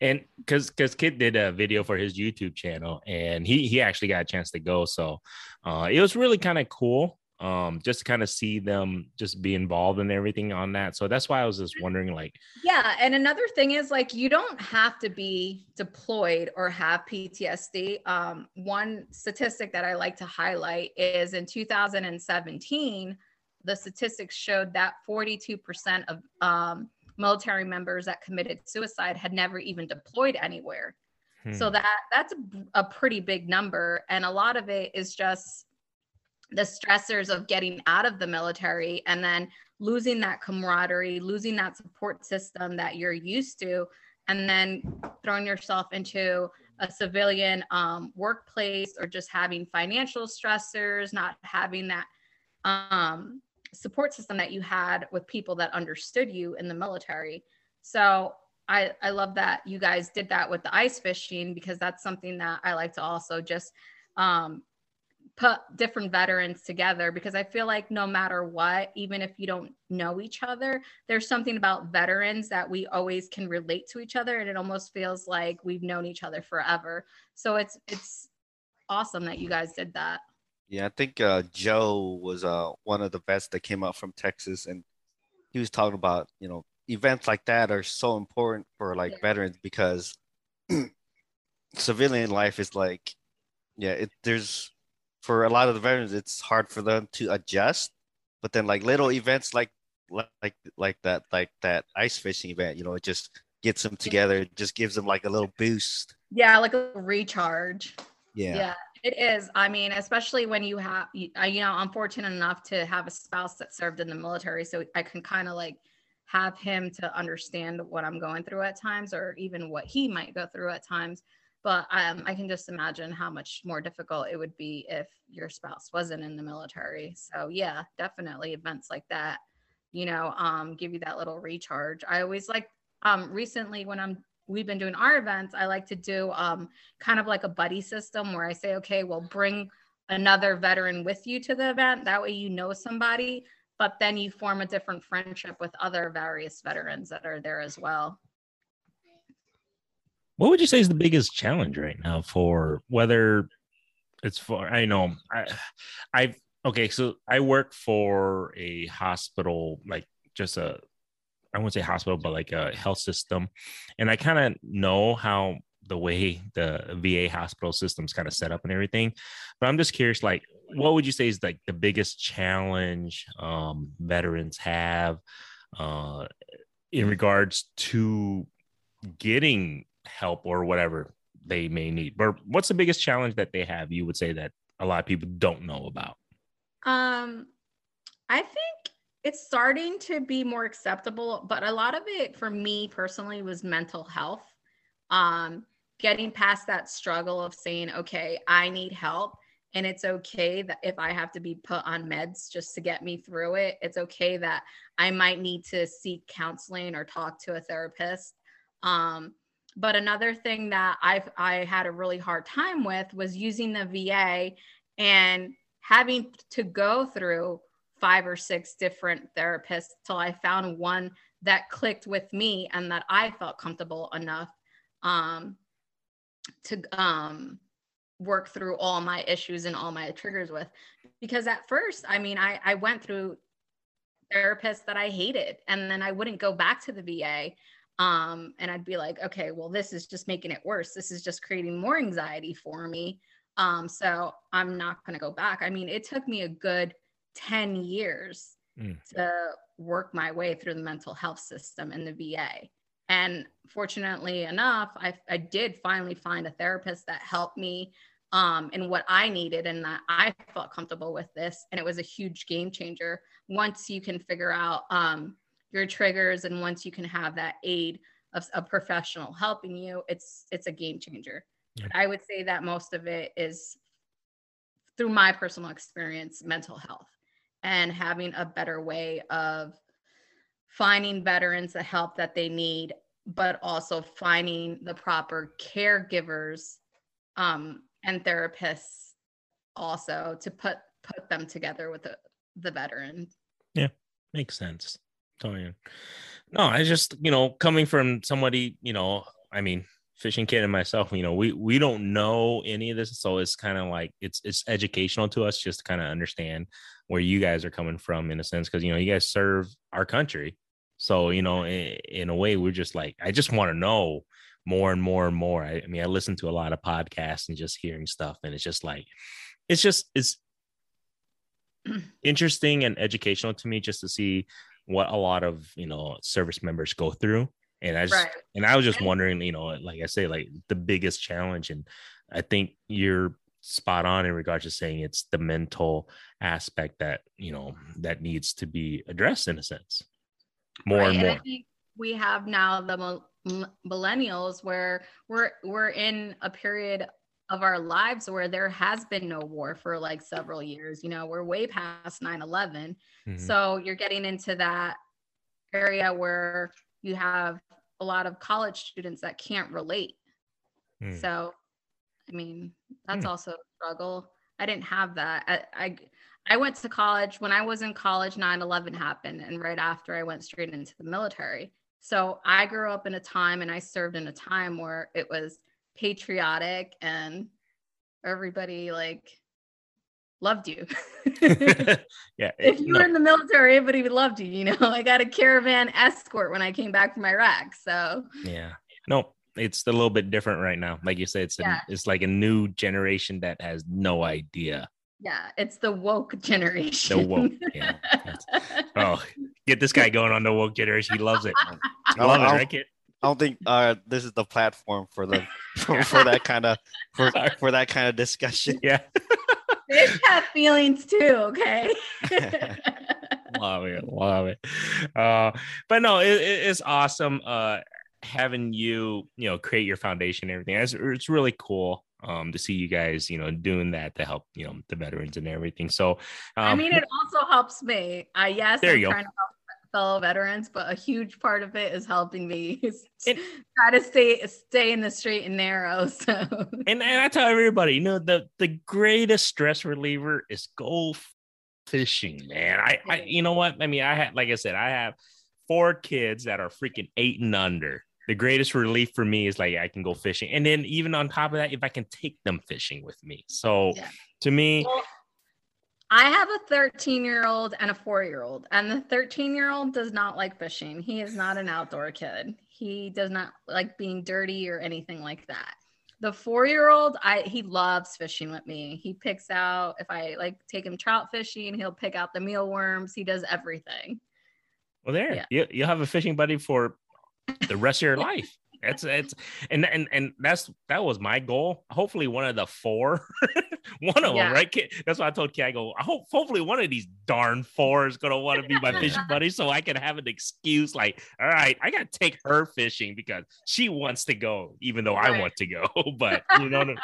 And because because Kit did a video for his youtube channel and he he actually got a chance to go. So uh it was really kind of cool um just to kind of see them just be involved in everything on that so that's why i was just wondering like yeah and another thing is like you don't have to be deployed or have ptsd um one statistic that i like to highlight is in 2017 the statistics showed that 42% of um military members that committed suicide had never even deployed anywhere. Hmm. So that that's a, a pretty big number and a lot of it is just the stressors of getting out of the military and then losing that camaraderie, losing that support system that you're used to, and then throwing yourself into a civilian um, workplace or just having financial stressors, not having that um, support system that you had with people that understood you in the military. So I, I love that you guys did that with the ice fishing because that's something that I like to also just um, put different veterans together because I feel like no matter what, even if you don't know each other, there's something about veterans that we always can relate to each other and it almost feels like we've known each other forever. So it's it's awesome that you guys did that. Yeah, I think uh, Joe was uh, one of the vets that came out from Texas, and he was talking about you know events like that are so important for like yeah. veterans because civilian life is like yeah it, there's for a lot of the veterans it's hard for them to adjust but then like little events like like like that like that ice fishing event you know it just gets them together it just gives them like a little boost yeah like a recharge yeah yeah it is. I mean, especially when you have, you know, I'm fortunate enough to have a spouse that served in the military. So I can kind of like have him to understand what I'm going through at times or even what he might go through at times. But um, I can just imagine how much more difficult it would be if your spouse wasn't in the military. So, yeah, definitely events like that, you know, um, give you that little recharge. I always like um, recently when I'm we've been doing our events, I like to do um, kind of like a buddy system where I say, okay, well, bring another veteran with you to the event. That way you know somebody, but then you form a different friendship with other various veterans that are there as well. What would you say is the biggest challenge right now for whether it's for, I know, I, I've, okay, so I work for a hospital, like just a I won't say hospital, but like a health system. And I kind of know how the way the VA hospital system's kind of set up and everything. But I'm just curious, like, what would you say is like the biggest challenge um, veterans have uh, in regards to getting help or whatever they may need? But what's the biggest challenge that they have? You would say that a lot of people don't know about. Um, I think it's starting to be more acceptable but a lot of it for me personally was mental health um getting past that struggle of saying okay i need help and it's okay that if i have to be put on meds just to get me through it it's okay that i might need to seek counseling or talk to a therapist um But another thing that I've I had a really hard time with was using the VA and having to go through five or six different therapists till I found one that clicked with me and that I felt comfortable enough um, to um, work through all my issues and all my triggers with. Because at first, I mean, I, I went through therapists that I hated, and then I wouldn't go back to the VA. Um, and I'd be like, okay, well, this is just making it worse. This is just creating more anxiety for me. Um, so I'm not going to go back. I mean, it took me a good 10 years mm. to work my way through the mental health system in the VA. And fortunately enough, I, I did finally find a therapist that helped me um, in what I needed and that I felt comfortable with this. And it was a huge game changer once you can figure out um, your triggers and once you can have that aid of a professional helping you, it's it's a game changer. Yeah. I would say that most of it is through my personal experience, mental health and having a better way of finding veterans the help that they need, but also finding the proper caregivers um, and therapists also to put put them together with the, the veteran. Yeah, makes sense. Totally. No, I just, you know, coming from somebody, you know, I mean, Fishing Kit and myself, you know, we we don't know any of this, so it's kind of like it's it's educational to us just to kind of understand where you guys are coming from in a sense because you know you guys serve our country, so you know in, in a way we're just like I just want to know more and more and more. I, I mean, I listen to a lot of podcasts and just hearing stuff, and it's just like it's just it's interesting and educational to me just to see what a lot of you know service members go through and I just right. and I was just wondering, you know, like I say, like the biggest challenge, and I think you're spot on in regards to saying it's the mental aspect that you know that needs to be addressed in a sense more right. and more. And we have now the millennials where we're we're in a period of our lives where there has been no war for like several years you know we're way past 9-11 mm-hmm. so you're getting into that area where you have a lot of college students that can't relate. Mm. So, I mean, that's mm. also a struggle. I didn't have that. I, I, I went to college when I was in college 9/11 happened and right after I went straight into the military. So, I grew up in a time and I served in a time where it was patriotic and everybody like loved you. yeah. If you no. were in the military, everybody loved you. You know, I got a caravan escort when I came back from Iraq. So yeah, no, it's a little bit different right now. Like you said, it's yeah. a, it's like a new generation that has no idea. Yeah, it's the woke generation. The woke, yeah. oh, get this guy going on the woke generation. He loves it. I love it, right, kid? I don't think uh, this is the platform for the for, for that kind of for, for that kind of discussion. Yeah. They have feelings too, okay? love it, love it. Uh, but no, it, it's awesome uh, having you, you know, create your foundation and everything. It's, it's really cool um, to see you guys, you know, doing that to help, you know, the veterans and everything. So, um, I mean, it also helps me. Uh, yes, there I'm you go fellow veterans, but a huge part of it is helping me it, try to stay stay in the straight and narrow. So and, and I tell everybody, you know, the the greatest stress reliever is go fishing, man. I, I you know what? I mean, I had like I said, I have four kids that are freaking eight and under. The greatest relief for me is like I can go fishing. And then even on top of that, if I can take them fishing with me. So yeah. to me, well, I have a 13 year old and a four year old, and the 13 year old does not like fishing. He is not an outdoor kid. He does not like being dirty or anything like that. The four year old, I he loves fishing with me. He picks out if I like take him trout fishing, he'll pick out the mealworms. He does everything. Well, there yeah. you you'll have a fishing buddy for the rest of your life. It's it's and and and that's that was my goal. Hopefully, one of the four, one of yeah. them, right? That's why I told Kay. I go. I hope hopefully one of these darn four is gonna want to be my fishing buddy, so I can have an excuse. Like, all right, I gotta take her fishing because she wants to go, even though right. I want to go. but you know,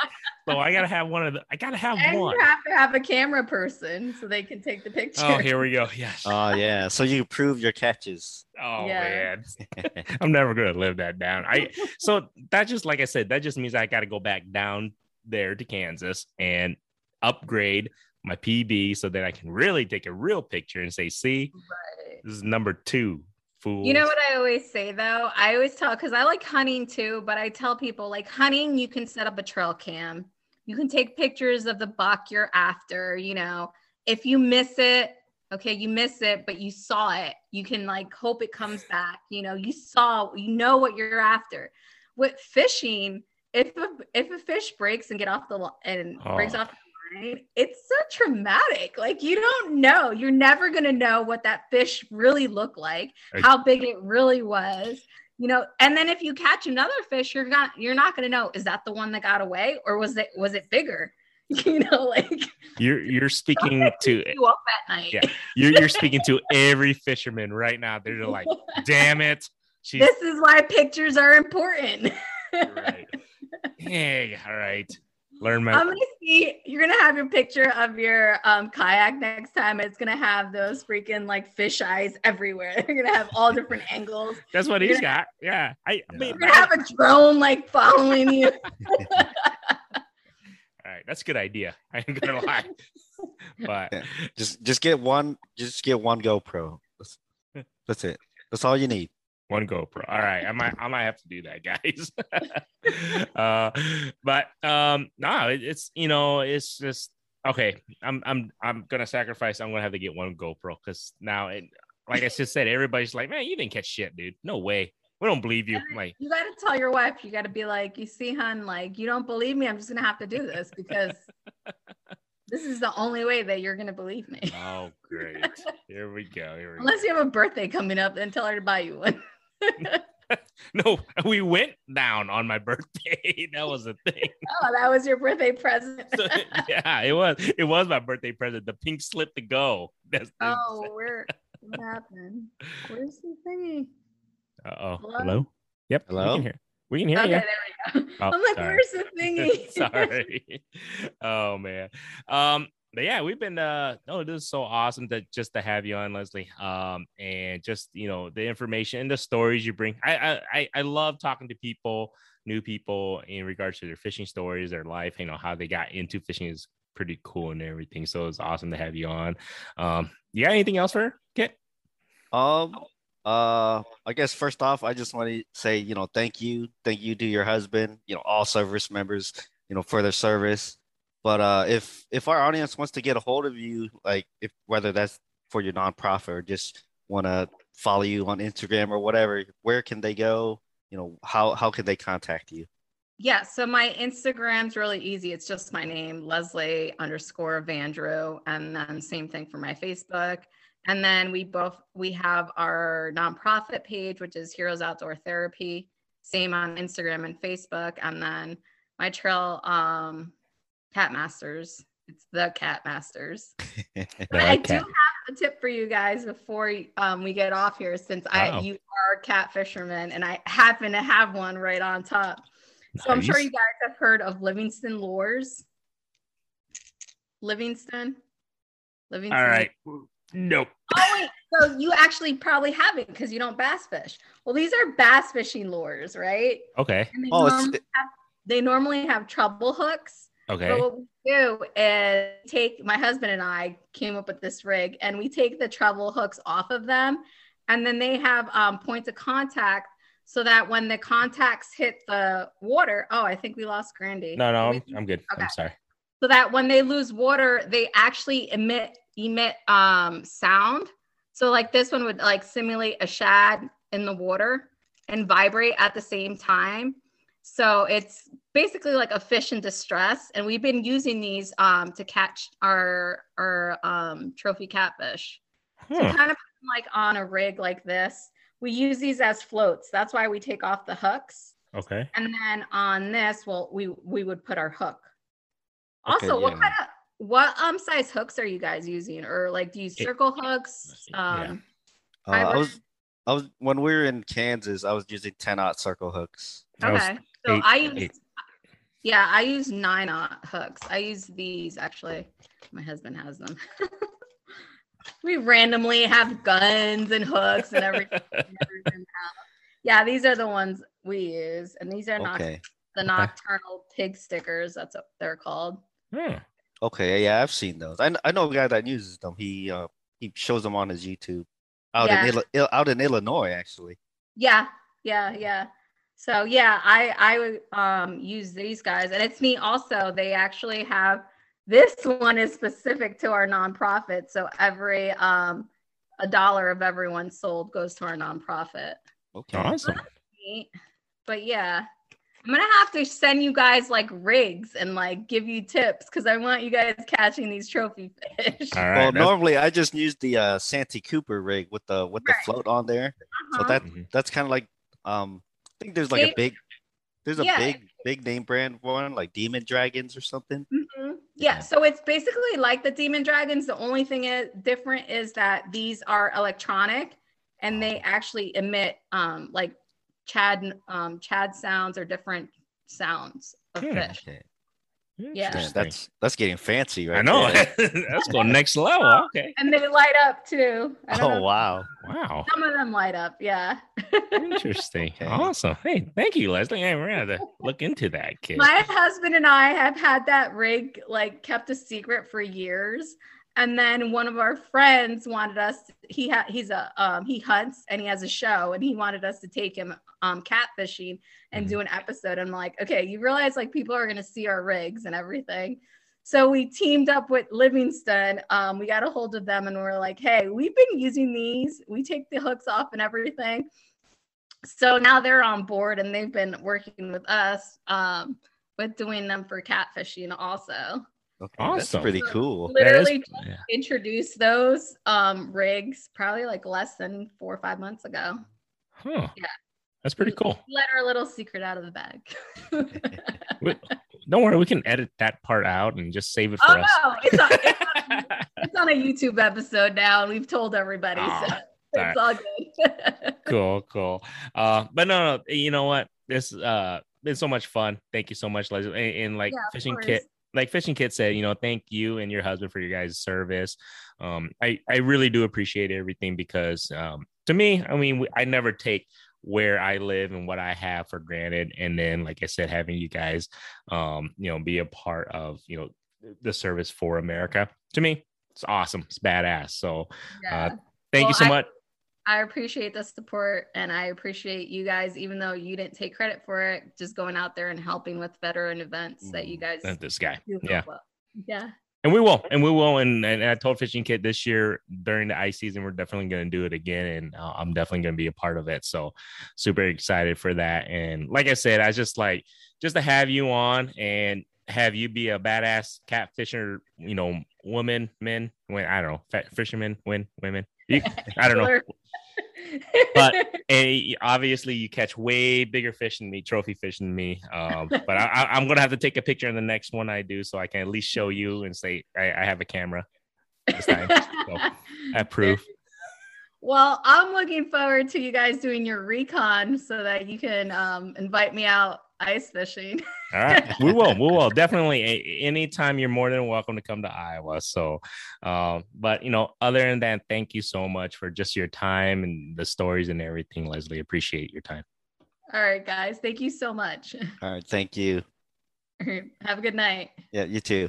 so I gotta have one of the. I gotta have and one. you have to have a camera person so they can take the picture. Oh, here we go. Yes. Oh yeah. So you prove your catches. Oh Yeah. man, I'm never gonna live that down. I so that just like I said, that just means I got to go back down there to Kansas and upgrade my PB so that I can really take a real picture and say, "See, Right. this is number two. Fool. You know what I always say though? I always tell because I like hunting too, but I tell people like hunting, you can set up a trail cam. You can take pictures of the buck you're after, you know. If you miss it, okay, you miss it, but you saw it. You can like hope it comes back. You know, you saw, you know what you're after. With fishing, if a, if a fish breaks and get off the and breaks Oh. off the line, it's so traumatic. Like you don't know. You're never gonna know what that fish really looked like Right. how big it really was you know and then if you catch another fish you're not you're not going to know is that the one that got away or was it was it bigger you know like You're you're speaking to you up at night Yeah. you're you're speaking to every fisherman right now. They're like, "Damn it, she's this is why pictures are important right." Hey, all right. Learn my i'm gonna see you're gonna have your picture of your um, kayak next time it's gonna have those freaking like fish eyes everywhere you're gonna have all different angles That's what he's got. Yeah. I, Yeah. mean, you're gonna have a drone like following you right. That's a good idea. I ain't gonna lie. But Yeah. Just just get one. Just get one GoPro. That's, that's it. That's all you need. one GoPro. All right. I might I might have to do that, guys. uh but um no, it, it's you know, it's just okay. I'm I'm I'm gonna sacrifice. I'm gonna have to get one GoPro because now it like I just said, everybody's like, man, you didn't catch shit, dude. No way. We don't believe you. Like, You got to tell your wife. You got to be like, you see, hun, like you don't believe me. I'm just gonna have to do this because this is the only way that you're gonna believe me. oh great. Here we go. Here we Unless you have a birthday coming up, then tell her to buy you one. No, we went down on my birthday. that was a thing. Oh, that was your birthday present. So, yeah, it was. It was my birthday present. The pink slip to go. That's oh, where what happened? Where's the thingy? Uh oh. Hello? Hello? Yep. We Hello? can hear. We can hear Okay, you. there we go. Oh, I'm like, sorry. where's the thingy? Sorry. oh man. Um, but yeah, we've been uh no, this is so awesome that just to have you on, Leslie. Um, and just you know, the information and the stories you bring. I I I, I love talking to people, new people in regards to their fishing stories, their life, you know, how they got into fishing is pretty cool and everything. So it's awesome to have you on. Um, you got anything else for her, Kit? Um. Uh. I guess first off, I just want to say, you know, thank you, thank you to your husband, you know, all service members, you know, for their service. But uh, if if our audience wants to get a hold of you, like if whether that's for your nonprofit or just want to follow you on Instagram or whatever, where can they go? You know, how how can they contact you? Yeah, so my Instagram's really easy. It's just my name, Leslie underscore VanDerau, and then same thing for my Facebook. And then we both we have our nonprofit page, which is Heroes Outdoor Therapy, same on Instagram and Facebook. And then my trail, um, Catmasters. It's the Catmasters. But I do have a tip for you guys before um, we get off here, since I you are a cat fisherman, and I happen to have one right on top. So I'm sure you guys have heard of Livingston lures. Livingston. Livingston. All right. Nope. Oh wait, so you actually probably haven't because you don't bass fish. Well, these are bass fishing lures, right? Okay. And they, Oh, it's- normally have, they normally have treble hooks. Okay. But what we do is take my husband and I came up with this rig, and we take the treble hooks off of them, and then they have um, points of contact so that when the contacts hit the water, oh, I think we lost Grandy. No, no, We- I'm, I'm good. Okay. I'm sorry. so that when they lose water, they actually emit emit um, sound. So like this one would like simulate a shad in the water and vibrate at the same time. So it's basically like a fish in distress, and we've been using these um, to catch our our um, trophy catfish. So kind of like on a rig like this. We use these as floats. That's why we take off the hooks. Okay. And then on this, well, we we would put our hook. Okay, Also, what kind of what um size hooks are you guys using? Or like do you use It- circle hooks? Yeah. Um Uh, I Fiber. was I was when we were in Kansas, I was using 10 aught circle hooks. That was okay. So eight- I use eight. Yeah, I use nine aught hooks. I use these actually. My husband has them. we randomly have guns and hooks and everything. yeah, these are the ones we use, and these are not Okay. the nocturnal pig stickers. That's what they're called. Hmm. Okay. Yeah, I've seen those. I, I know a guy that uses them. He uh he shows them on his YouTube out Yeah. in Il- out in Illinois actually. Yeah, yeah, yeah. So yeah, I I would um use these guys, and it's neat. Also, they actually have this one is specific to our nonprofit. So every um a dollar of everyone sold goes to our nonprofit. Okay. Awesome. But yeah, I'm gonna have to send you guys like rigs and like give you tips because I want you guys catching these trophy fish. All right. Well, that's- normally I just use the uh Santee Cooper rig with the with the Right. float on there. So Uh-huh. that Mhm. that's kind of like um I think there's like They- a big there's a Yeah. big big name brand one like Demon Dragons or something. Mhm. Yeah, so it's basically like the Demon Dragons. The only thing is different is that these are electronic and they actually emit um like shad um shad sounds or different sounds of Hmm. fish. Yeah. Yeah, that's that's getting fancy right I know. there. That's going next level. Okay. And they light up too. Oh know. wow. Wow. Some of them light up, yeah. Interesting. Okay. Awesome. Hey, thank you, Leslie. Hey, we're gonna have to look into that kid. My husband and I have had that rig like kept a secret for years. And then one of our friends wanted us, he had he's a um he hunts and he has a show and he wanted us to take him um catfishing and do an episode. I'm like, okay, you realize like people are gonna see our rigs and everything. So we teamed up with Livingston. Um, we got a hold of them and we are like, hey, we've been using these. We take the hooks off and everything. So now they're on board and they've been working with us um, with doing them for catfishing also. Okay, That's pretty cool. That is- Literally yeah. introduced those um, rigs probably like less than four or five months ago. Huh. Yeah. That's pretty cool. Let our little secret out of the bag. We- don't worry, we can edit that part out and just save it oh for us. no, it's on, it's, on, it's on a YouTube episode now, and we've told everybody, Aw, so darn. it's all good. cool, cool. Uh, but no, no, you know what? This uh been so much fun. Thank you so much, Leslie. And, and like Yeah, fishing course. kit, like fishing kit said, you know, thank you and your husband for your guys' service. Um, I I really do appreciate everything because um to me, I mean, I never take where I live and what I have for granted. And then, like I said, having you guys, um, you know, be a part of, you know, the service for America. To me, it's awesome. It's badass. So yeah. thank you so I- much. I appreciate the support and I appreciate you guys, even though you didn't take credit for it, just going out there and helping with veteran events that you guys Uh, This guy. Yeah. well. Yeah. And we will, and we will, and, and I told Fishing Kit this year during the ice season, we're definitely going to do it again, and uh, I'm definitely going to be a part of it. So, super excited for that. And like I said, I just like just to have you on and have you be a badass catfisher, you know, woman, men, when I don't know, fishermen, when women, you, I don't know, But- and obviously you catch way bigger fish than me, trophy fish than me. Um, but I, I'm gonna have to take a picture in the next one I do, so I can at least show you and say I, I have a camera. this time. So, I proof. Well, I'm looking forward to you guys doing your recon so that you can um, invite me out ice fishing. All right, we will, we will definitely. Anytime you're more than welcome to come to Iowa. So, um, but you know, other than that, thank you so much for just your time and the stories and everything, Leslie. Appreciate your time. All right, guys. Thank you so much. All right, thank you. Have a good night. Yeah, you too.